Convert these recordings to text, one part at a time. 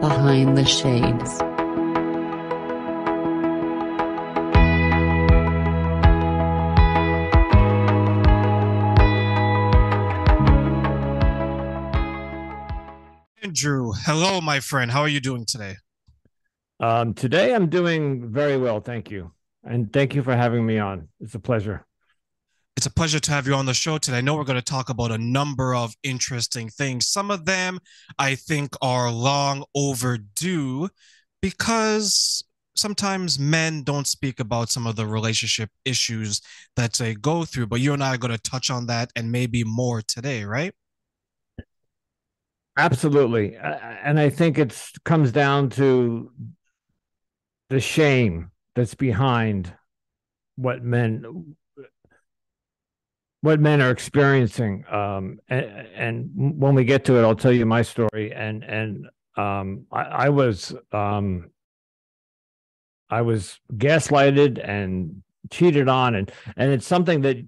Behind the Shades. Andrew, hello, my friend. How are you doing today? Um, today I'm doing very well, thank you. And thank you for having me on. It's a pleasure. It's a pleasure to have you on the show today. I know we're going to talk about a number of interesting things. Some of them I think are long overdue because sometimes men don't speak about some of the relationship issues that they go through, but you and I are going to touch on that and maybe more today, right? Absolutely. And I think it comes down to the shame that's behind what men what men are experiencing. Um, and, and, when we get to it, I'll tell you my story. And and um, I, I, was um, I was gaslighted and cheated on, and and it's something that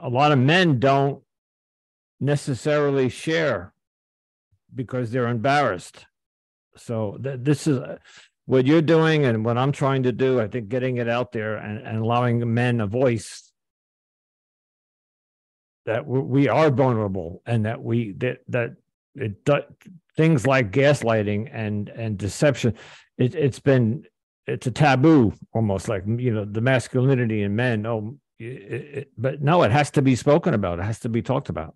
a lot of men don't necessarily share because they're embarrassed. So th- this is what you're doing and what I'm trying to do. I think getting it out there and, and allowing men a voice that we are vulnerable and that we that that it things like gaslighting and and deception it, it's been it's a taboo almost like you know the masculinity in men oh it, it, but no it has to be spoken about it has to be talked about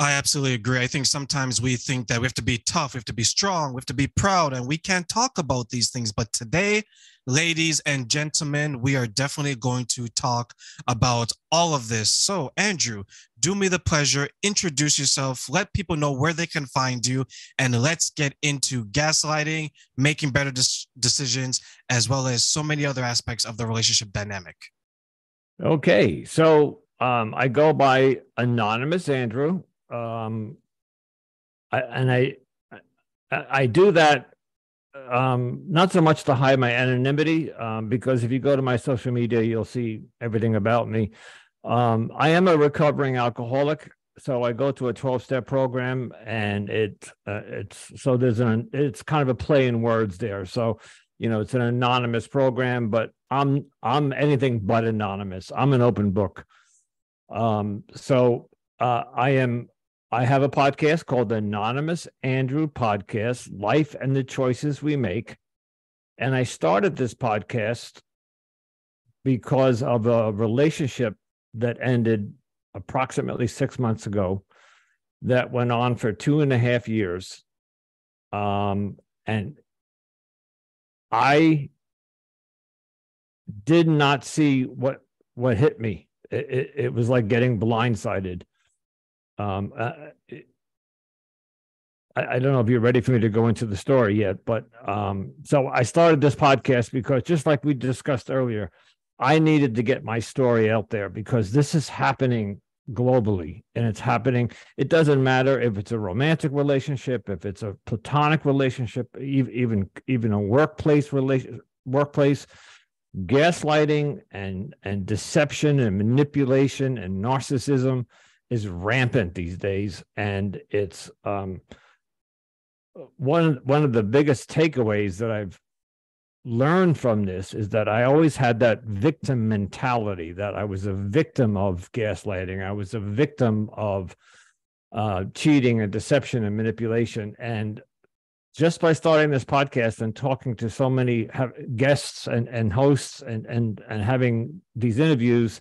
I absolutely agree. I think sometimes we think that we have to be tough, we have to be strong, we have to be proud, and we can't talk about these things. But today, ladies and gentlemen, we are definitely going to talk about all of this. So, Andrew, do me the pleasure, introduce yourself, let people know where they can find you, and let's get into gaslighting, making better decisions, as well as so many other aspects of the relationship dynamic. Okay. So, um, I go by Anonymous Andrew um, I, and I, I do that um, not so much to hide my anonymity, um, because if you go to my social media, you'll see everything about me. Um, I am a recovering alcoholic, so I go to a 12 step program, and it uh, it's so there's an it's kind of a play in words there. So you know it's an anonymous program, but I'm I'm anything but anonymous. I'm an open book. Um, so uh, I am I have a podcast called the Anonymous Andrew Podcast Life and the Choices We Make. And I started this podcast because of a relationship that ended approximately six months ago that went on for two and a half years. Um, and I did not see what what hit me. It, it, it was like getting blindsided um, uh, I, I, don't know if you're ready for me to go into the story yet, but um, so I started this podcast because just like we discussed earlier, I needed to get my story out there because this is happening globally and it's happening. It doesn't matter if it's a romantic relationship if it's a platonic relationship even even a workplace relation workplace gaslighting and and deception and manipulation and narcissism is rampant these days, and it's um, one one of the biggest takeaways that I've learned from this is that I always had that victim mentality that I was a victim of gaslighting, I was a victim of uh, cheating and deception and manipulation, and just by starting this podcast and talking to so many guests and, and hosts and, and and having these interviews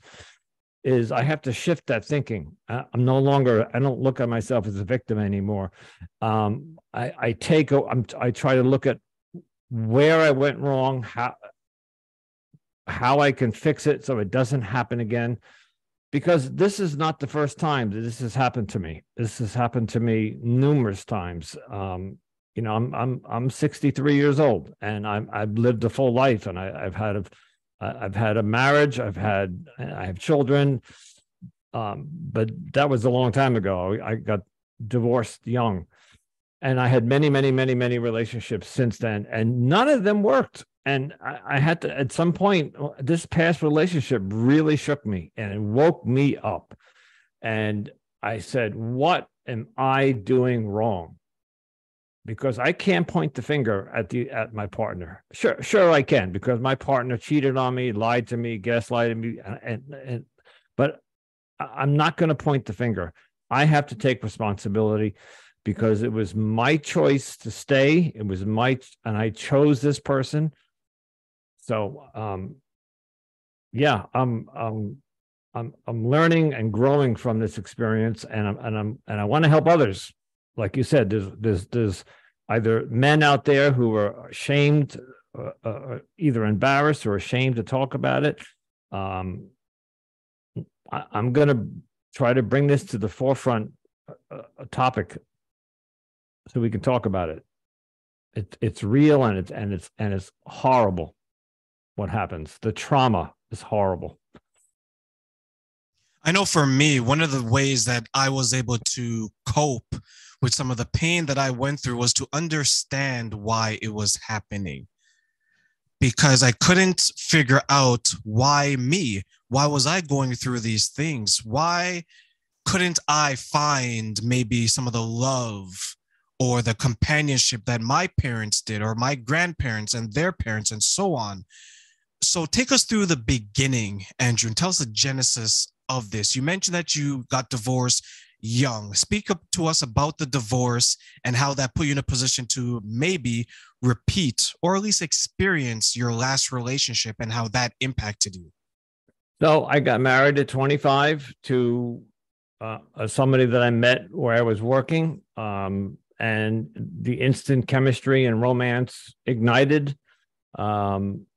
is I have to shift that thinking. I'm no longer, I don't look at myself as a victim anymore. Um, I, I take, I'm, I try to look at where I went wrong, how, how I can fix it so it doesn't happen again. Because this is not the first time that this has happened to me. This has happened to me numerous times. Um, you know, I'm I'm I'm 63 years old, and I'm I've lived a full life, and I, I've had a I've had a marriage. I've had I have children, um, but that was a long time ago. I got divorced young, and I had many, many, many, many relationships since then, and none of them worked. And I, I had to at some point. This past relationship really shook me, and it woke me up. And I said, "What am I doing wrong?" Because I can't point the finger at the at my partner. Sure, sure I can because my partner cheated on me, lied to me, gaslighted me, and, and, and but I'm not going to point the finger. I have to take responsibility because it was my choice to stay. It was my and I chose this person. So um yeah, I'm um I'm I'm learning and growing from this experience and I'm and I'm and I want to help others. Like you said, there's there's there's either men out there who are ashamed, uh, uh, either embarrassed or ashamed to talk about it. Um, I, am going to try to bring this to the forefront, uh, a topic, so we can talk about it. It's it's real and it's and it's and it's horrible. What happens? The trauma is horrible. I know for me, one of the ways that I was able to cope with some of the pain that I went through was to understand why it was happening. Because I couldn't figure out why me? Why was I going through these things? Why couldn't I find maybe some of the love or the companionship that my parents did, or my grandparents and their parents, and so on? So, take us through the beginning, Andrew, and tell us the genesis of this. You mentioned that you got divorced young. Speak up to us about the divorce and how that put you in a position to maybe repeat or at least experience your last relationship and how that impacted you. So I got married at 25 to uh, somebody that I met where I was working, um, and the instant chemistry and romance ignited. Um,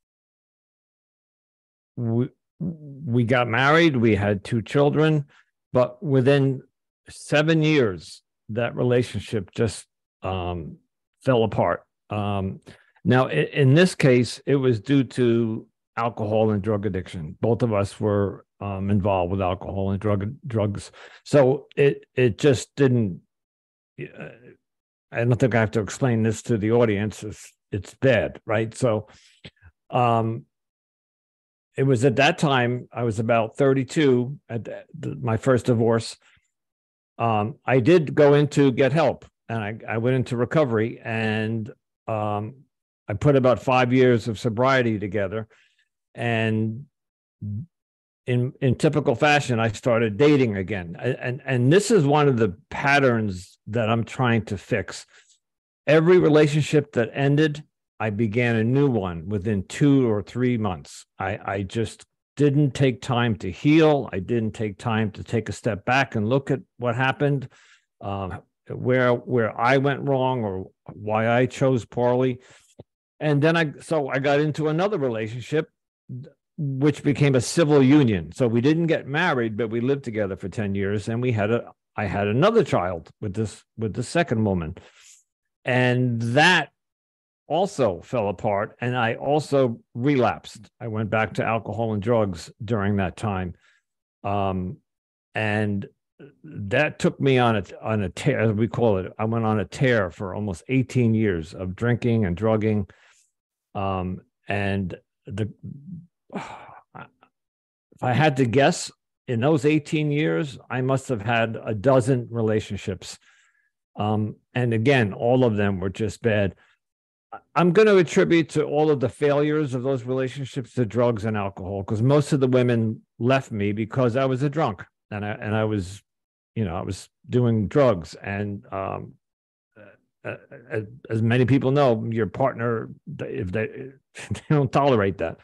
we we got married. We had two children, but within seven years, that relationship just um, fell apart. Um, now, in, in, this case, it was due to alcohol and drug addiction. Both of us were um, involved with alcohol and drug drugs, so it it just didn't. Uh, I don't think I have to explain this to the audience. It's it's bad, right? So, um, it was at that time I was about 32 at the, my first divorce, um, I did go into get help and I, I went into recovery and um, I put about five years of sobriety together. And in in typical fashion, I started dating again. And and this is one of the patterns that I'm trying to fix. Every relationship that ended, I began a new one within two or three months. I, I just didn't take time to heal. I didn't take time to take a step back and look at what happened, uh, where where I went wrong or why I chose poorly. And then I so I got into another relationship which became a civil union. So we didn't get married, but we lived together for 10 years and we had a I had another child with this with the second woman. And that also fell apart and I also relapsed. I went back to alcohol and drugs during that time. Um, and that took me on a on a tear, as we call it. I went on a tear for almost 18 years of drinking and drugging. Um, and the if I had to guess, in those 18 years, I must have had a dozen relationships. Um, and again, all of them were just bad. I'm going to attribute to all of the failures of those relationships to drugs and alcohol because most of the women left me because I was a drunk and I and I was, you know, I was doing drugs and um, uh, uh as many people know, your partner if they, they don't tolerate that.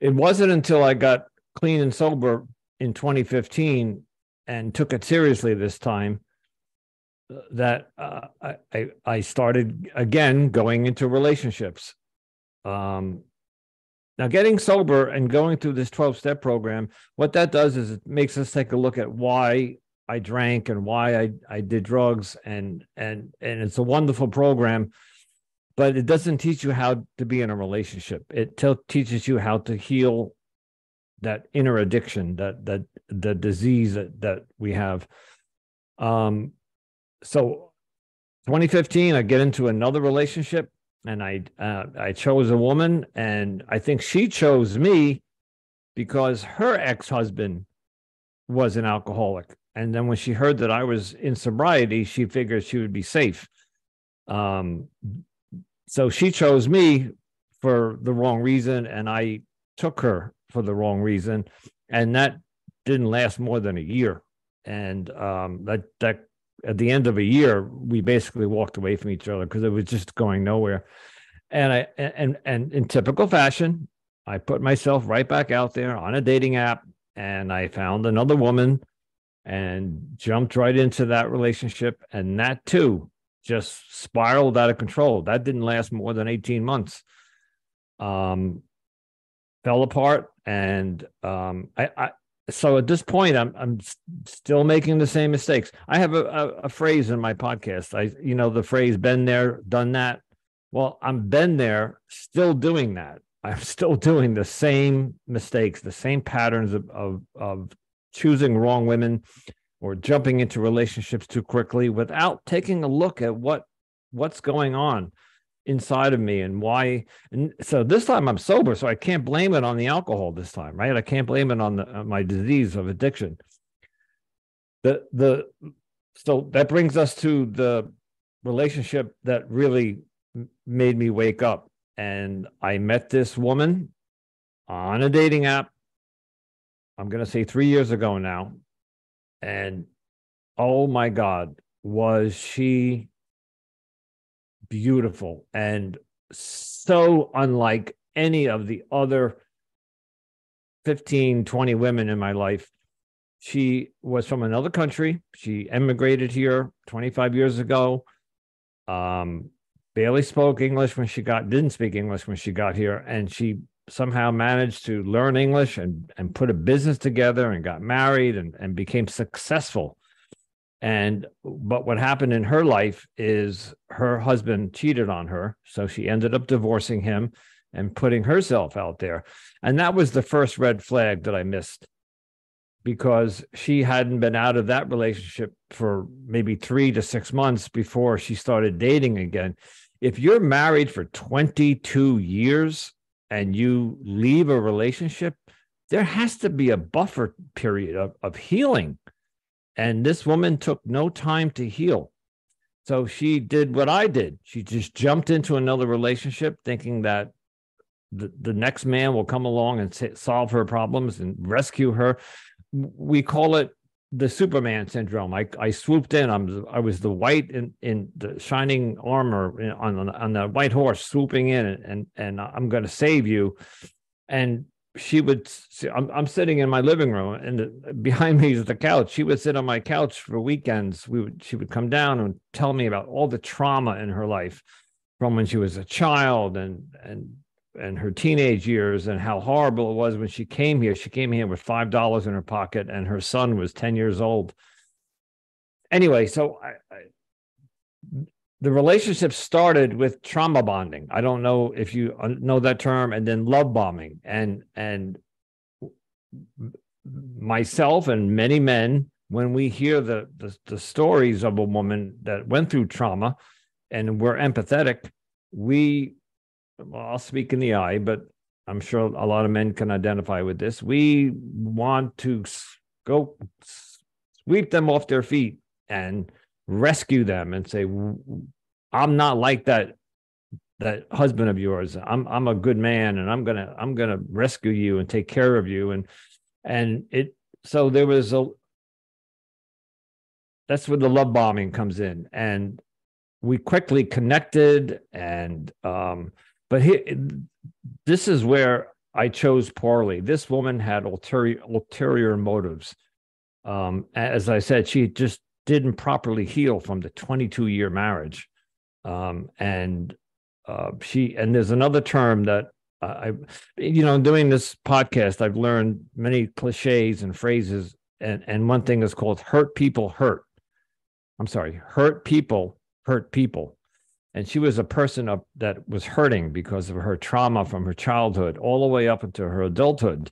It wasn't until I got clean and sober in 2015 and took it seriously this time that uh, I I started again going into relationships. Um, now, getting sober and going through this 12 step program, what that does is it makes us take a look at why I drank and why I, I did drugs. And, and, and it's a wonderful program, but it doesn't teach you how to be in a relationship. It teaches you how to heal that inner addiction, that, that, the disease that, that we have. Um, so 2015, I get into another relationship and I uh, I chose a woman and I think she chose me because her ex-husband was an alcoholic. And then when she heard that I was in sobriety, she figured she would be safe. Um, so she chose me for the wrong reason, and I took her for the wrong reason, and that didn't last more than a year. And um, that that at the end of a year, we basically walked away from each other because it was just going nowhere. And I and and in typical fashion, I put myself right back out there on a dating app, and I found another woman, and jumped right into that relationship, and that too just spiraled out of control. That didn't last more than 18 months. Um, fell apart. And um, I, I, so at this point, I'm, I'm still making the same mistakes. I have a, a, a phrase in my podcast. I, you know, the phrase been there, done that. Well, I'm been there, still doing that. I'm still doing the same mistakes, the same patterns of, of, of choosing wrong women, or jumping into relationships too quickly without taking a look at what what's going on inside of me and why and so this time i'm sober so i can't blame it on the alcohol this time right? I can't blame it on the, uh, my disease of addiction. The the so that brings us to the relationship that really made me wake up. And i met this woman on a dating app i'm going to say 3 years ago now. And oh my God, was she beautiful and so unlike any of the other 15, 20 women in my life. She was from another country. She emigrated here 25 years ago. Um, barely spoke English when she got, didn't speak English when she got here. And she somehow managed to learn English and, and put a business together and got married and, and became successful. And but what happened in her life is her husband cheated on her. So she ended up divorcing him and putting herself out there. And that was the first red flag that I missed because she hadn't been out of that relationship for maybe three to six months before she started dating again. If you're married for 22 years, and you leave a relationship, there has to be a buffer period of, of healing. And this woman took no time to heal. So she did what I did. She just jumped into another relationship thinking that the, the next man will come along and solve her problems and rescue her. We call it the Superman syndrome. I, I swooped in. I'm I was the white in, in the shining armor on on the white horse swooping in and and, and I'm going to save you. And she would. I'm I'm sitting in my living room and behind me is the couch. She would sit on my couch for weekends. We would she would come down and tell me about all the trauma in her life from when she was a child and and and her teenage years and how horrible it was when she came here. She came here with five dollars in her pocket, and her son was ten years old. Anyway, so I, I, the relationship started with trauma bonding. I don't know if you uh, know that term, and then love bombing, and and myself and many men, when we hear the, the, the stories of a woman that went through trauma, and we're empathetic, we well, I'll speak in the eye, but I'm sure a lot of men can identify with this. We want to go sweep them off their feet and rescue them and say, I'm not like that that husband of yours. I'm I'm a good man and I'm gonna I'm gonna rescue you and take care of you. And and it so there was a that's where the love bombing comes in. And we quickly connected and um but he, this is where I chose poorly. This woman had ulterior, ulterior motives. Um, as I said, she just didn't properly heal from the 22 year marriage. Um, and uh, she, and there's another term that I, you know, doing this podcast, I've learned many cliches and phrases. And, and one thing is called hurt people hurt. I'm sorry, hurt people hurt people and she was a person of, that was hurting because of her trauma from her childhood all the way up into her adulthood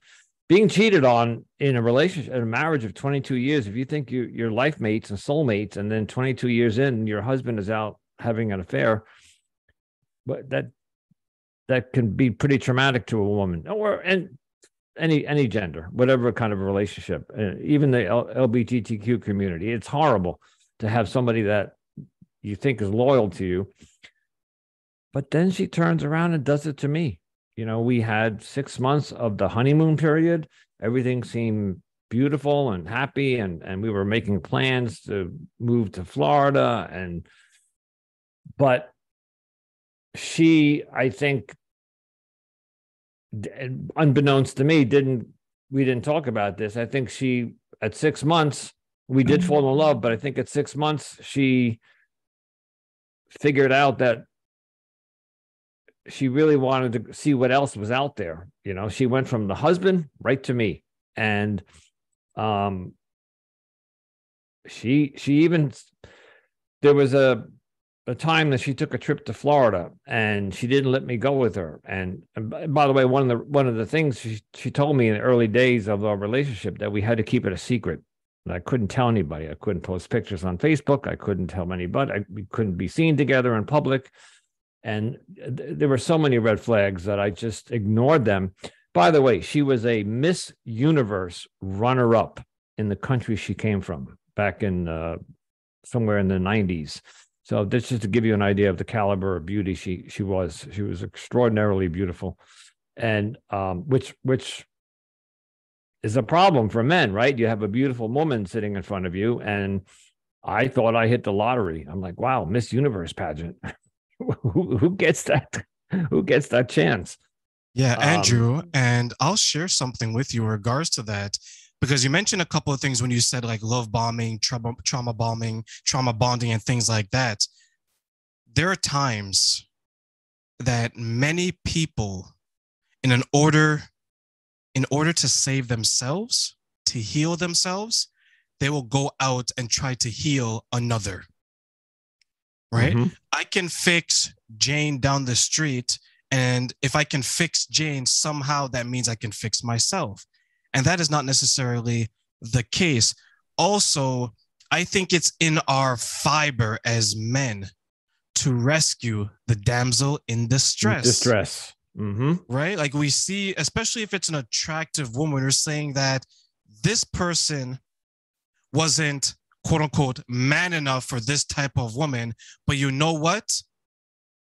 being cheated on in a relationship in a marriage of 22 years if you think you, your life mates and soulmates and then 22 years in your husband is out having an affair but that that can be pretty traumatic to a woman or and any any gender whatever kind of relationship uh, even the L- lbgtq community it's horrible to have somebody that you think is loyal to you. But then she turns around and does it to me. You know, we had six months of the honeymoon period. Everything seemed beautiful and happy, and and we were making plans to move to Florida. And but she, I think, unbeknownst to me, didn't we didn't talk about this. I think she at six months we did mm-hmm. fall in love, but I think at six months she figured out that she really wanted to see what else was out there. You know, she went from the husband right to me. And um she she even there was a a time that she took a trip to Florida and she didn't let me go with her. And, and by the way, one of the one of the things she she told me in the early days of our relationship that we had to keep it a secret. And I couldn't tell anybody. I couldn't post pictures on Facebook. I couldn't tell anybody. I, we couldn't be seen together in public. And th- there were so many red flags that I just ignored them. By the way, she was a Miss Universe runner up in the country she came from back in uh, somewhere in the 90s. So this just to give you an idea of the caliber of beauty she she was. She was extraordinarily beautiful, and um, which which is a problem for men, right? You have a beautiful woman sitting in front of you, and I thought I hit the lottery. I'm like, wow, Miss Universe pageant. who, who gets that? Who gets that chance? Yeah, Andrew, um, and I'll share something with you in regards to that because you mentioned a couple of things when you said like love bombing, trauma, trauma bombing, trauma bonding, and things like that. There are times that many people, in an order, in order to save themselves, to heal themselves, they will go out and try to heal another. Right? Mm-hmm. I can fix Jane down the street. And if I can fix Jane, somehow that means I can fix myself. And that is not necessarily the case. Also, I think it's in our fiber as men to rescue the damsel in distress. Distress. Mm-hmm. Right? Like we see, especially if it's an attractive woman, we're saying that this person wasn't quote unquote man enough for this type of woman. But you know what?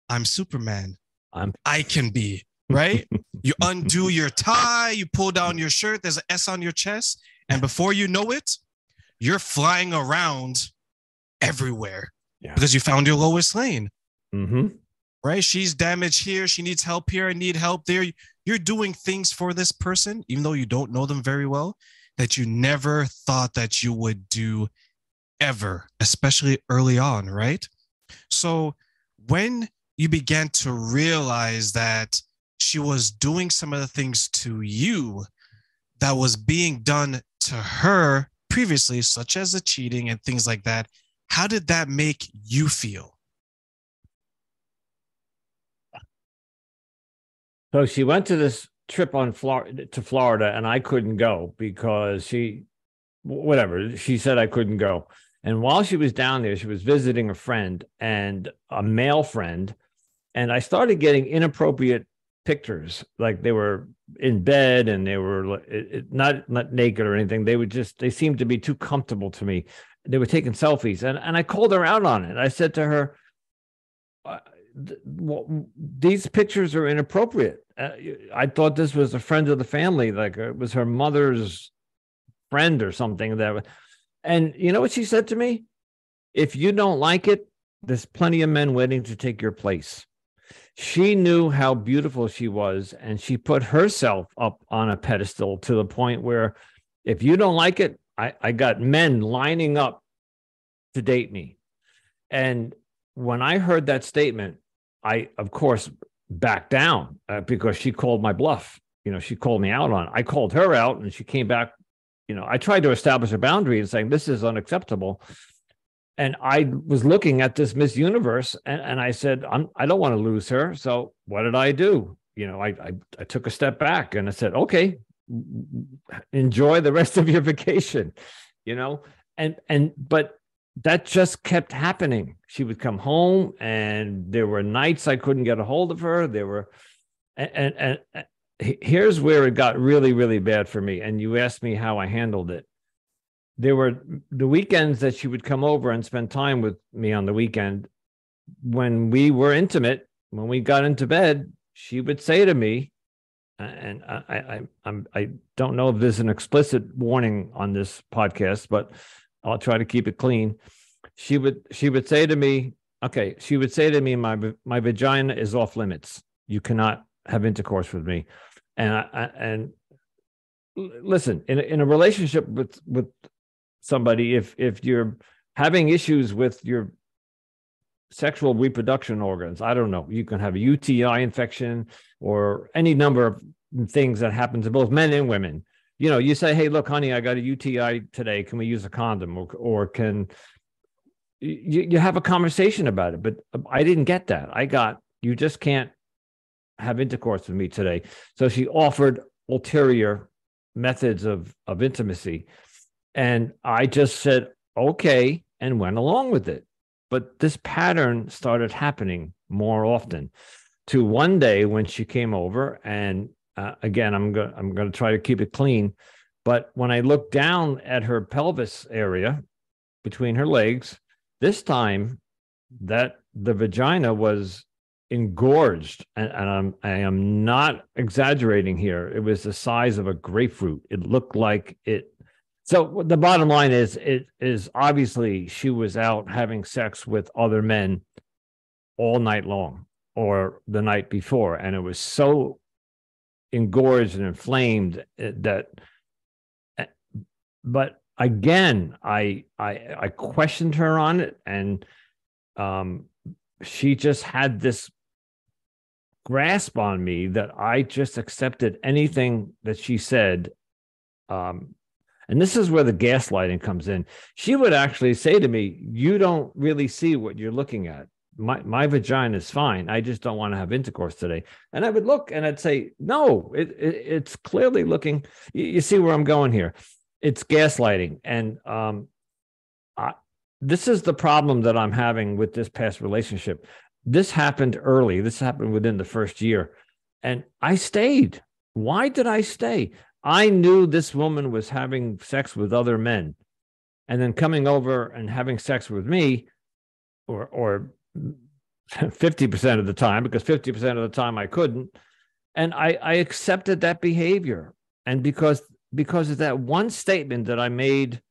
I'm Superman. I'm I can be right? you undo your tie, you pull down your shirt, there's an S on your chest, and before you know it, you're flying around everywhere yeah. because you found your Lois Lane. Mm-hmm. Right? She's damaged here. She needs help here. I need help there. You're doing things for this person, even though you don't know them very well, that you never thought that you would do ever, especially early on, right? So when you began to realize that she was doing some of the things to you that was being done to her previously, such as the cheating and things like that. How did that make you feel? So she went to this trip on Florida to Florida, and I couldn't go because she, whatever, she said I couldn't go. And while she was down there, she was visiting a friend and a male friend, and I started getting inappropriate pictures. Like they were in bed and they were not not naked or anything. They would just they seemed to be too comfortable to me. They were taking selfies and and I called her out on it. I said to her uh, these pictures are inappropriate. Uh, I thought this was a friend of the family like it was her mother's friend or something that and you know what she said to me? If you don't like it there's plenty of men waiting to take your place. She knew how beautiful she was and she put herself up on a pedestal to the point where if you don't like it i, I got men lining up to date me. And when i heard that statement i of course backed down uh, because she called my bluff. You know she called me out on it. i called her out and she came back you know i tried to establish a boundary and saying this is unacceptable and I was looking at this Miss Universe, and, and I said, I'm, I don't want to lose her. So what did I do? You know, I, I, I took a step back and I said, okay, enjoy the rest of your vacation. You know, and and but that just kept happening. She would come home, and there were nights I couldn't get a hold of her. There were, and and, and here's where it got really really bad for me. And you asked me how I handled it there were the weekends that she would come over and spend time with me on the weekend. When we were intimate, when we got into bed, she would say to me, and I, I, I'm, I don't know if there's an explicit warning on this podcast, but I'll try to keep it clean. She would, she would say to me, okay, she would say to me, my, my vagina is off limits. You cannot have intercourse with me. And I, and listen, in a, in a relationship with, with somebody, if, if you're having issues with your sexual reproduction organs. I don't know. You can have a UTI infection or any number of things that happen to both men and women. You know, you say, "Hey, look, honey, I got a UTI today. Can we use a condom?" Or, or can you, you have a conversation about it? But um, I didn't get that. I got you just can't have intercourse with me today. So she offered ulterior methods of of intimacy, and I just said okay and went along with it. But this pattern started happening more often. To one day when she came over, and uh, again, I'm I'm going to try to keep it clean. But when I looked down at her pelvis area between her legs, this time that the vagina was engorged, and, and I'm I am not exaggerating here. It was the size of a grapefruit. It looked like it so the bottom line is it is obviously she was out having sex with other men all night long or the night before and it was so engorged and inflamed eh, that eh, but again I I I questioned her on it and um she just had this grasp on me that I just accepted anything that she said um and this is where the gaslighting comes in. She would actually say to me, You don't really see what you're looking at. My, my vagina is fine. I just don't want to have intercourse today. And I would look and I'd say, No, it, it it's clearly looking. You, you, see where I'm going here. It's gaslighting. And um, I, this is the problem that I'm having with this past relationship. This happened early, this happened within the first year. And I stayed. Why did I stay? I knew this woman was having sex with other men and then coming over and having sex with me or or 50% of the time because 50% of the time I couldn't and I I accepted that behavior and because because of that one statement that I made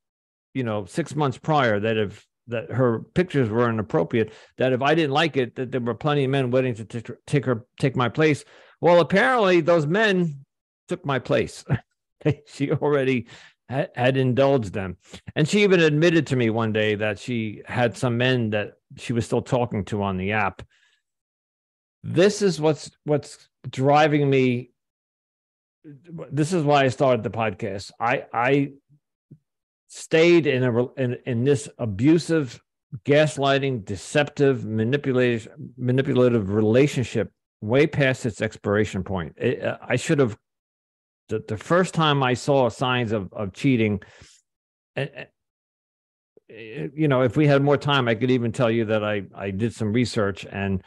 you know 6 months prior that if that her pictures were inappropriate that if I didn't like it that there were plenty of men waiting to t- take her take my place well apparently those men took my place. she already had, had indulged them. And she even admitted to me one day that she had some men that she was still talking to on the app. This is what's what's driving me. This is why I started the podcast. I I stayed in a in, in this abusive, gaslighting, deceptive, manipulative manipulative relationship way past its expiration point. It, uh, I should have the, the first time I saw signs of, of cheating, you know, if we had more time, I could even tell you that I, I did some research and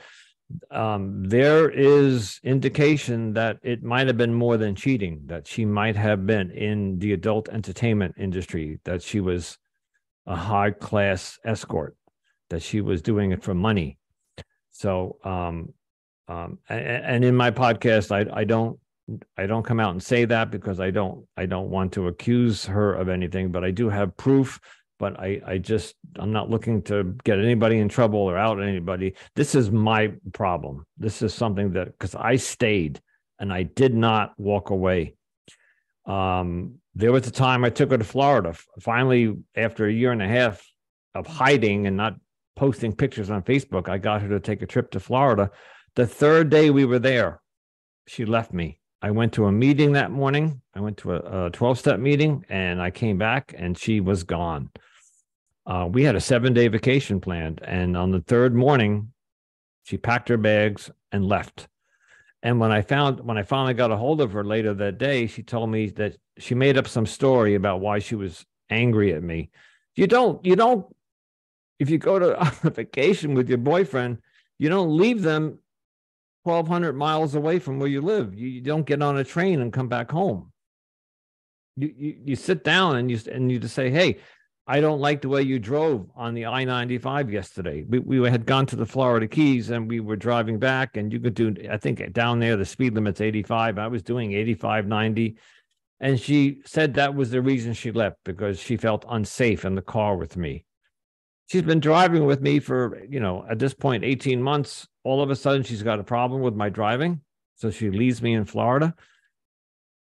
um, there is indication that it might have been more than cheating, that she might have been in the adult entertainment industry, that she was a high class escort, that she was doing it for money. So, um, um, and, and in my podcast, I, I don't I don't come out and say that because I don't I don't want to accuse her of anything, but I do have proof. But I I just I'm not looking to get anybody in trouble or out anybody. This is my problem. This is something that because I stayed and I did not walk away. Um, there was a time I took her to Florida. Finally, after a year and a half of hiding and not posting pictures on Facebook, I got her to take a trip to Florida. The third day we were there, she left me I went to a meeting that morning. I went to a 12 step meeting and I came back and she was gone. Uh, we had a seven day vacation planned. And on the third morning, she packed her bags and left. And when I found, when I finally got a hold of her later that day, she told me that she made up some story about why she was angry at me. You don't, you don't, if you go to a vacation with your boyfriend, you don't leave them 1200 miles away from where you live. You don't get on a train and come back home. you, you you sit down and you and you just say, "Hey, I don't like the way you drove on the I 95 yesterday. We, we had gone to the Florida Keys and we were driving back, and you could do, I think down there, the speed limit's 85. I was doing 85, 90. And she said that was the reason she left because she felt unsafe in the car with me. She's been driving with me for, you know, at this point, 18 months. All of a sudden, she's got a problem with my driving. So she leaves me in Florida.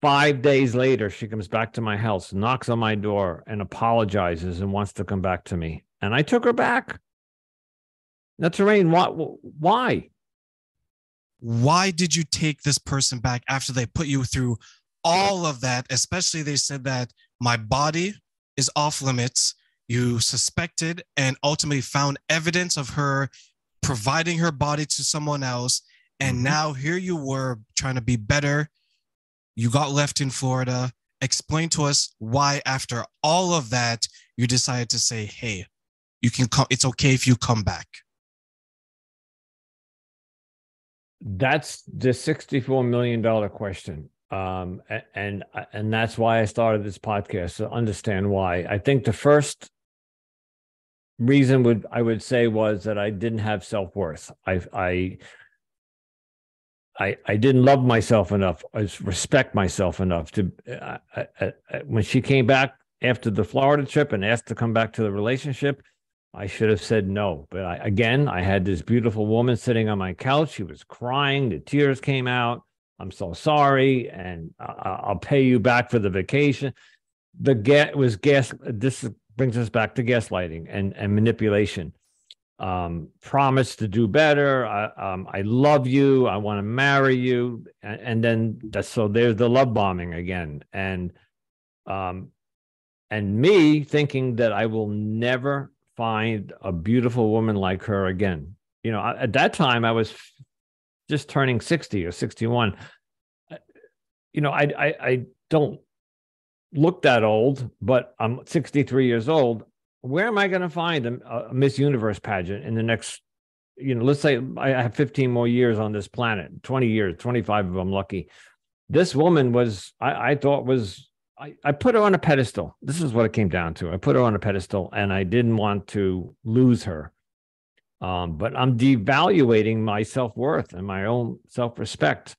Five days later, she comes back to my house, knocks on my door, and apologizes and wants to come back to me. And I took her back. Now, Terrain, why? Why? Why did you take this person back after they put you through all of that? Especially, they said that my body is off limits. You suspected and ultimately found evidence of her providing her body to someone else. And mm-hmm. now here you were trying to be better you got left in Florida. Explain to us why, after all of that, you decided to say, hey, you can come, it's okay if you come back. That's the $64 million question. Um, and, and that's why I started this podcast to understand why. I think the first reason would I would say was that I didn't have self worth. I I I, I didn't love myself enough, I respect myself enough to. Uh, I, I, when she came back after the Florida trip and asked to come back to the relationship, I should have said no. But I, again, I had this beautiful woman sitting on my couch. She was crying. The tears came out. I'm so sorry, and I'll pay you back for the vacation. The get was gas. This brings us back to gaslighting and and manipulation um, promise to do better. I, um, I love you. I want to marry you. And, and then that's so there's the love bombing again. And, um, and me thinking that I will never find a beautiful woman like her again. You know, at that time I was just turning 60 or 61. You know, I, I, I don't look that old, but I'm 63 years old where am I going to find a, a, Miss Universe pageant in the next, you know, let's say I have 15 more years on this planet, 20 years, 25 of them lucky. This woman was, I, I thought was, I, I put her on a pedestal. This is what it came down to. I put her on a pedestal and I didn't want to lose her. Um, but I'm devaluating my self worth and my own self respect.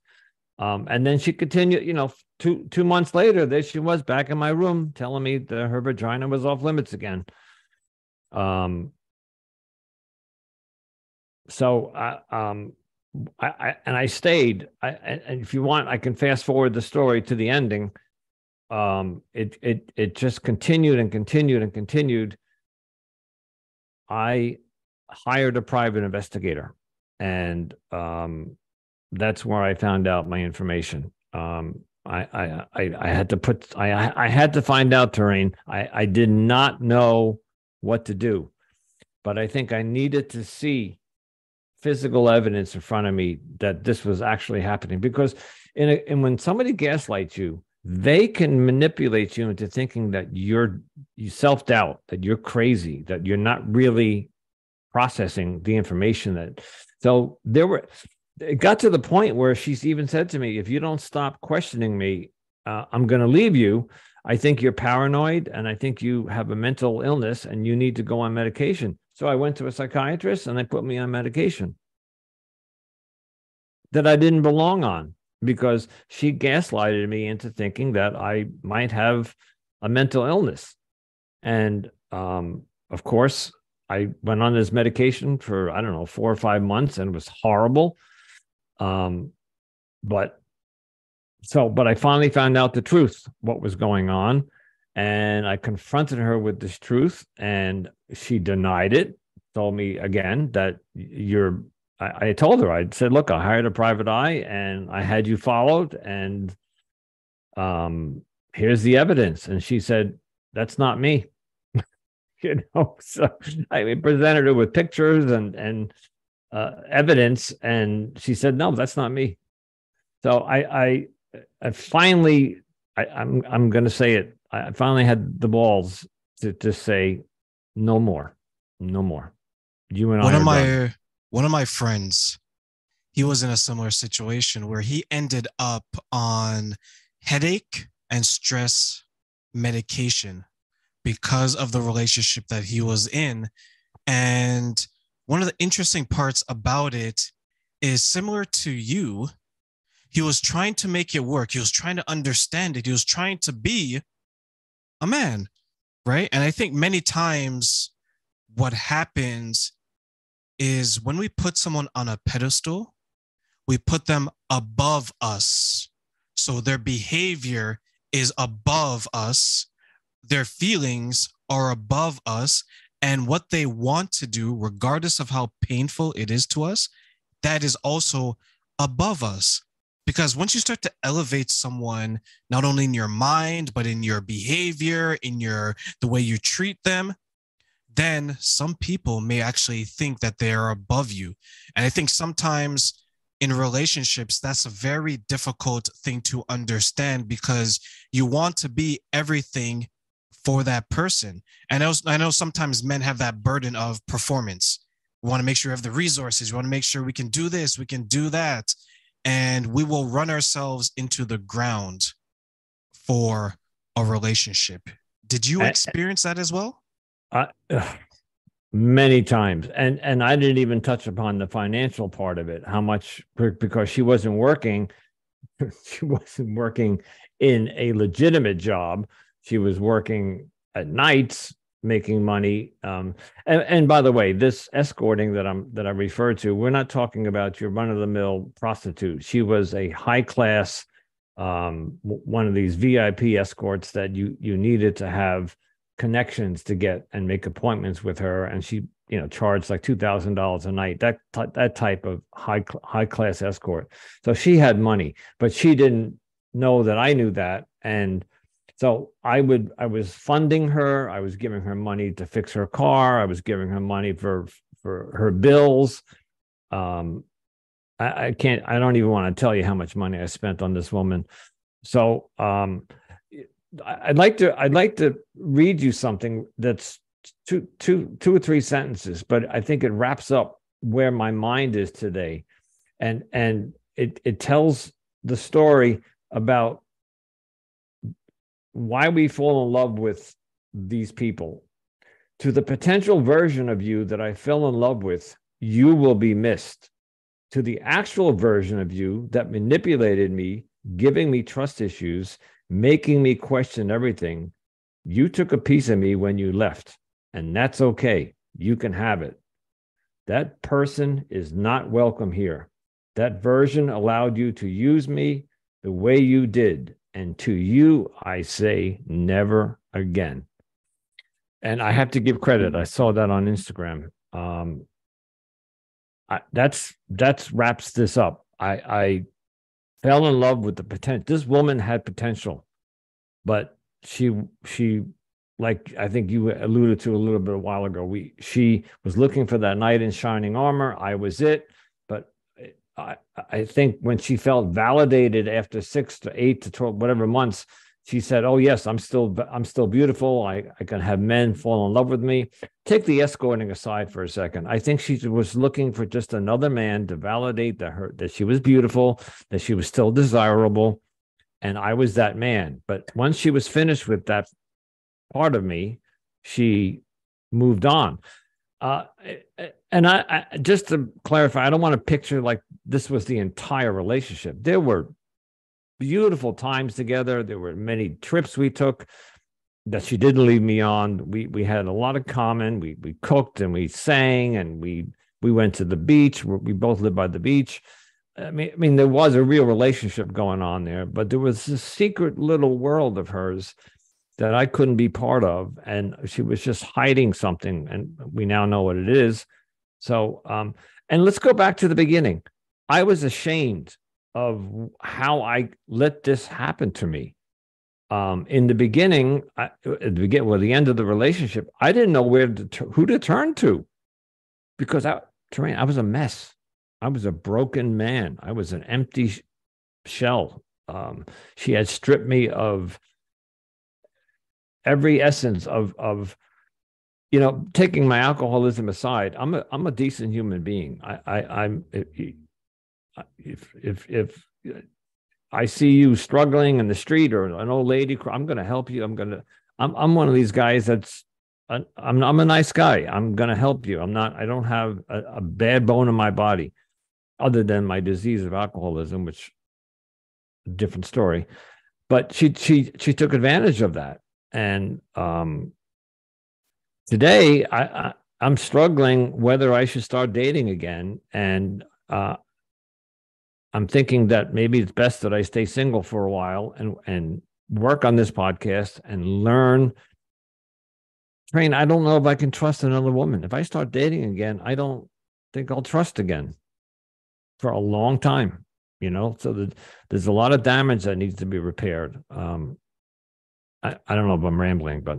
Um, and then she continued, you know, two two months later, there she was back in my room telling me that her vagina was off limits again. Um, so I, um, I, I, and I stayed. I, and if you want, I can fast forward the story to the ending. Um, it it it just continued and continued and continued. I hired a private investigator, and um, that's where I found out my information. Um, I, I I I had to put I I had to find out terrain. I I did not know what to do. But I think I needed to see physical evidence in front of me that this was actually happening because in a, and when somebody gaslights you they can manipulate you into thinking that you're you self-doubt that you're crazy that you're not really processing the information that so there were it got to the point where she's even said to me if you don't stop questioning me uh, i'm going to leave you I think you're paranoid and I think you have a mental illness and you need to go on medication. So I went to a psychiatrist and they put me on medication that I didn't belong on because she gaslighted me into thinking that I might have a mental illness. And um, of course, I went on this medication for, I don't know, four or five months and it was horrible. Um, but so, but I finally found out the truth, what was going on. And I confronted her with this truth, and she denied it, told me again that you're. I, I told her, I said, look, I hired a private eye and I had you followed, and um, here's the evidence. And she said, that's not me. you know, so I presented her with pictures and, and, uh, evidence, and she said, "No, that's not me." So I, I I finally, I, I'm I'm going to say it. I finally had the balls to to say, no more, no more. You and one I of my done. one of my friends, he was in a similar situation where he ended up on headache and stress medication because of the relationship that he was in. And one of the interesting parts about it is similar to you. He was trying to make it work. He was trying to understand it. He was trying to be a man, right? And I think many times what happens is when we put someone on a pedestal, we put them above us. So their behavior is above us, their feelings are above us, and what they want to do, regardless of how painful it is to us, that is also above us. Because once you start to elevate someone, not only in your mind, but in your behavior, in your the way you treat them, then some people may actually think that they are above you. And I think sometimes in relationships, that's a very difficult thing to understand because you want to be everything for that person. And I know, I know sometimes men have that burden of performance. We want to make sure we have the resources. We want to make sure we can do this, we can do that. And we will run ourselves into the ground for a relationship. Did you experience that as well? Uh, many times and and i didn't even touch upon the financial part of it how much because she wasn't working she wasn't working in a legitimate job she was working at nights making money um, and, and by the way this escorting that i'm that i referred to we're not talking about your run-of-the-mill prostitute. She was a high class um, one of these vip escorts that you you needed to have connections to get and make appointments with her and she you know charged like $2000 a night that that type of high high class escort. So she had money but she didn't know that i knew that and so i would i was funding her. I was giving her money to fix her car. I was giving her money for for her bills. Um i, I can't i don't even want to tell you how much money i spent on this woman. So um I'd like to I'd like to read you something that's two two two or three sentences, but I think it wraps up where my mind is today, and and it it tells the story about why we fall in love with these people. To the potential version of you that I fell in love with, you will be missed. To the actual version of you that manipulated me, giving me trust issues, making me question everything. You took a piece of me when you left, and that's okay. You can have it. That person is not welcome here. That version allowed you to use me the way you did. And to you, I say never again. And I have to give credit. I saw that on Instagram. Um, I, that's that's wraps this up. I, I fell in love with the potential. This woman had potential, but she she like I think you alluded to a little bit a while ago. We she was looking for that knight in shining armor. I was it, I I think when she felt validated after six to eight to twelve whatever months, she said, "Oh yes, I'm still I'm still beautiful. I I can have men fall in love with me." Take the escorting aside for a second. I think she was looking for just another man to validate that her that she was beautiful, that she was still desirable, and I was that man. But once she was finished with that part of me, she moved on. Uh, and I, I just to clarify, I don't want to picture like this was the entire relationship. There were beautiful times together. There were many trips we took that she didn't leave me on. We we had a lot of common. We we cooked and we sang and we we went to the beach. We both lived by the beach. I mean, I mean, there was a real relationship going on there, but there was a secret little world of hers that I couldn't be part of, and she was just hiding something, and we now know what it is. So, um, and let's go back to the beginning. I was ashamed of how I let this happen to me. Um, in the beginning, I, at the beginning, well, the end of the relationship, I didn't know where to who to turn to, because I, Terrain, I was a mess. I was a broken man. I was an empty shell. Um, she had stripped me of every essence of of you know taking my alcoholism aside i'm a i'm a decent human being i i i'm if if if I see you struggling in the street or an old lady, I'm going to help you. I'm going to, I'm, I'm one of these guys that's, I'm, I'm a nice guy. I'm going to help you. I'm not, I don't have a, a bad bone in my body other than my disease of alcoholism, which different story. But she, she, she took advantage of that. And, um, today I, I I'm struggling whether I should start dating again. And, uh, I'm thinking that maybe it's best that I stay single for a while and and work on this podcast and learn. Train. I don't know if I can trust another woman. If I start dating again, I don't think I'll trust again for a long time. You know, so that there's a lot of damage that needs to be repaired. Um, I, I don't know if I'm rambling, but